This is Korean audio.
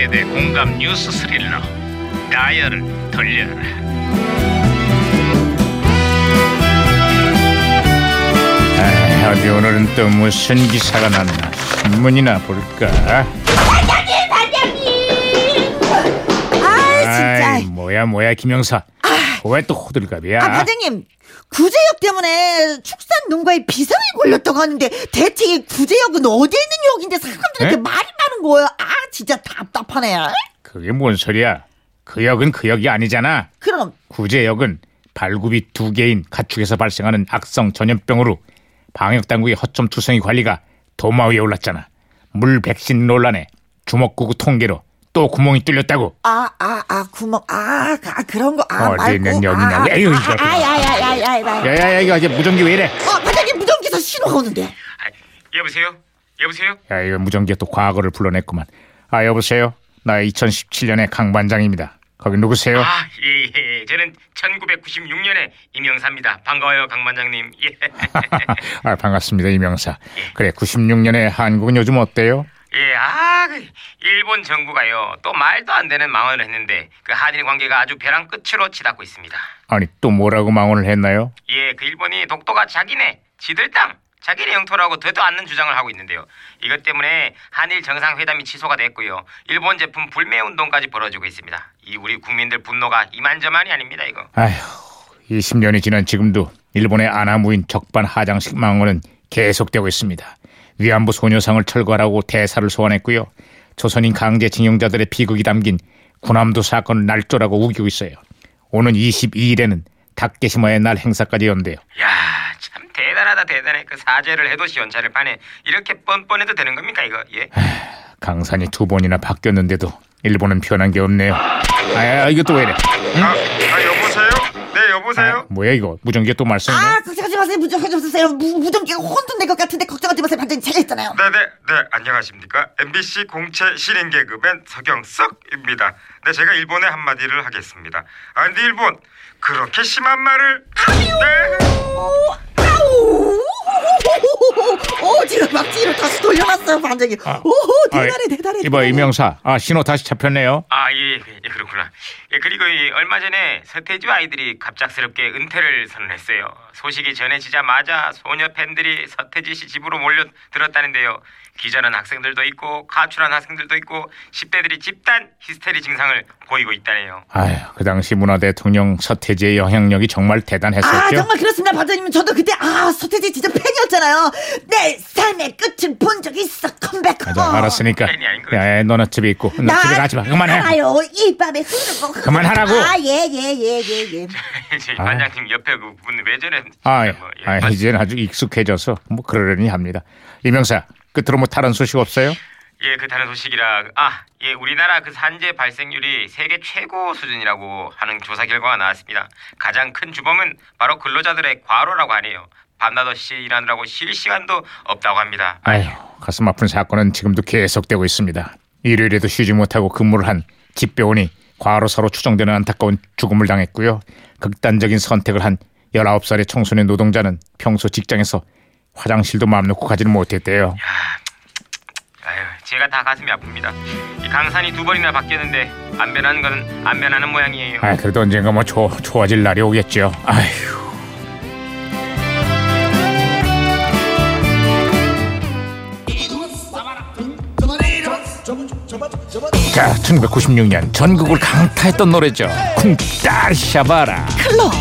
세대 공감 뉴스 스릴러 다이얼을 돌려라. 아, 어디 오늘은 또 무슨 기사가 났나? 신문이나 볼까? 아 진짜. 아이, 뭐야 뭐야 김영사. 왜 또 호들갑이야? 아 반장님 구제역 때문에 축산 농가에 비상이 걸렸다고 하는데 대체 이 구제역은 어디에 있는 역인데 이렇게 에? 말이 많은 거예요. 아 진짜 답답하네. 그게 뭔 소리야 그 역은 그 역이 아니잖아 그럼 구제역은 발굽이 두 개인 가축에서 발생하는 악성 전염병으로 방역당국의 허점투성이 관리가 도마 위에 올랐잖아. 물 백신 논란에 주먹구구 통계로 또 구멍이 뚫렸다고. 아 아 아 구멍 아, 아 그런 거 아 어디 말고 있는. 아, 에휴, 이거. 아야야야 야 야 야 야 야 이거 이제 무전기 왜 이래? 어 반장님 무전기에서 신호가 오는데 아, 여보세요? 여보세요? 야 이거 무전기가 또 과거를 불러냈구만. 아 여보세요? 나 2017년의 강 반장입니다. 거기 누구세요? 아, 예, 예. 저는 1996년에 임영사입니다. 반가워요, 강 반장님. 예. 아 반갑습니다 이명사. 그래 96년에 한국은 요즘 어때요? 예, 아, 그 일본 정부가요. 또 말도 안 되는 망언을 했는데 그 한일 관계가 아주 벼랑 끝으로 치닫고 있습니다. 아니 또 뭐라고 망언을 했나요? 예, 그 일본이 독도가 자기네, 지들 땅, 자기네 영토라고 되도 않는 주장을 하고 있는데요. 이것 때문에 한일 정상회담이 취소가 됐고요. 일본 제품 불매 운동까지 벌어지고 있습니다. 이 우리 국민들 분노가 이만저만이 아닙니다, 이거. 아휴, 20년이 지난 지금도 일본의 아나무인 적반 하장식 망언은 계속되고 있습니다. 위안부 소녀상을 철거하라고 대사를 소환했고요. 조선인 강제징용자들의 비극이 담긴 군함도 사건을 날조라고 우기고 있어요. 오는 22일에는 다케시마의 날 행사까지 연대요. 야, 참 대단하다 대단해. 그 사죄를 해도 시원찮을 판에 이렇게 뻔뻔해도 되는 겁니까 이거? 예? 강산이 두 번이나 바뀌었는데도 일본은 변한 게 없네요. 아, 이거 또왜 이래? 아, 아 여보세요? 네 여보세요? 아, 뭐야 이거? 무전기가 또 말썽이네? 아 걱정하지 마세요 무전기 좀 쓰세요 무, 무전기가 혼돈된 것 같은데 걱정하지 마세요 반장님 제가 있잖아요 네네 네 안녕하십니까 MBC 공채 신인 개그맨 서경석입니다. 네 제가 일본에 한 마디를 하겠습니다. 아 근데 일본 그렇게 심한 말을 네 哦 아우 오 제가 막 뒤로 다시 돌려놨어요 반장님 오호 대단해 아, 대단해 이봐 이명사, 아 신호 다시 잡혔네요. 아, 예, 예, 그렇구나. 예, 그리고 이 얼마 전에 서태지 아이들이 갑작스럽게 은퇴를 선언했어요. 소식이 전해지자마자 소녀 팬들이 서태지 씨 집으로 몰려들었다는데요. 기절한 학생들도 있고 가출한 학생들도 있고 10대들이 집단 히스테리 증상을 보이고 있다네요. 아휴, 그 당시 문화 대통령 서태지의 영향력이 정말 대단했었죠. 아 정말 그렇습니다 반장님 저도 그때 아 서태지 진짜 팬 이었잖아요 내 삶의 끝을 본 적 있어 컴백 자, 알았으니까. 팬이 아닌 거지. 야, 야, 너는 집에 있고, 너 집에 가지 마. 그만해. 알아요 이 밤에 흐르고 그만하라고. 아 예 예 예 예 예 저희 아. 반장님 옆에 그분 왜 저래? 아, 뭐, 예. 아, 이제는 아주 익숙해져서 뭐 그러려니 합니다. 이명사, 끝으로 뭐 다른 소식 없어요? 예, 그 다른 소식이라 아, 예, 우리나라 그 산재 발생률이 세계 최고 수준이라고 하는 조사 결과가 나왔습니다. 가장 큰 주범은 바로 근로자들의 과로라고 하네요. 밤낮 없이 일하느라고 쉴 시간도 없다고 합니다. 아휴, 가슴 아픈 사건은 지금도 계속되고 있습니다. 일요일에도 쉬지 못하고 근무를 한 집배원이 과로사로 추정되는 안타까운 죽음을 당했고요. 극단적인 선택을 한 19살의 청소년 노동자는 평소 직장에서 화장실도 마음 놓고 가지는 못했대요. 아유, 제가 다 가슴이 아픕니다. 이 강산이 두 번이나 바뀌었는데 안 변하는 건안 변하는 모양이에요. 아, 그래도 언젠가 뭐 조, 좋아질 날이 오겠죠. 아휴. 자, 1996년 전국을 강타했던 노래죠. 쿵따 샤바라. 클럽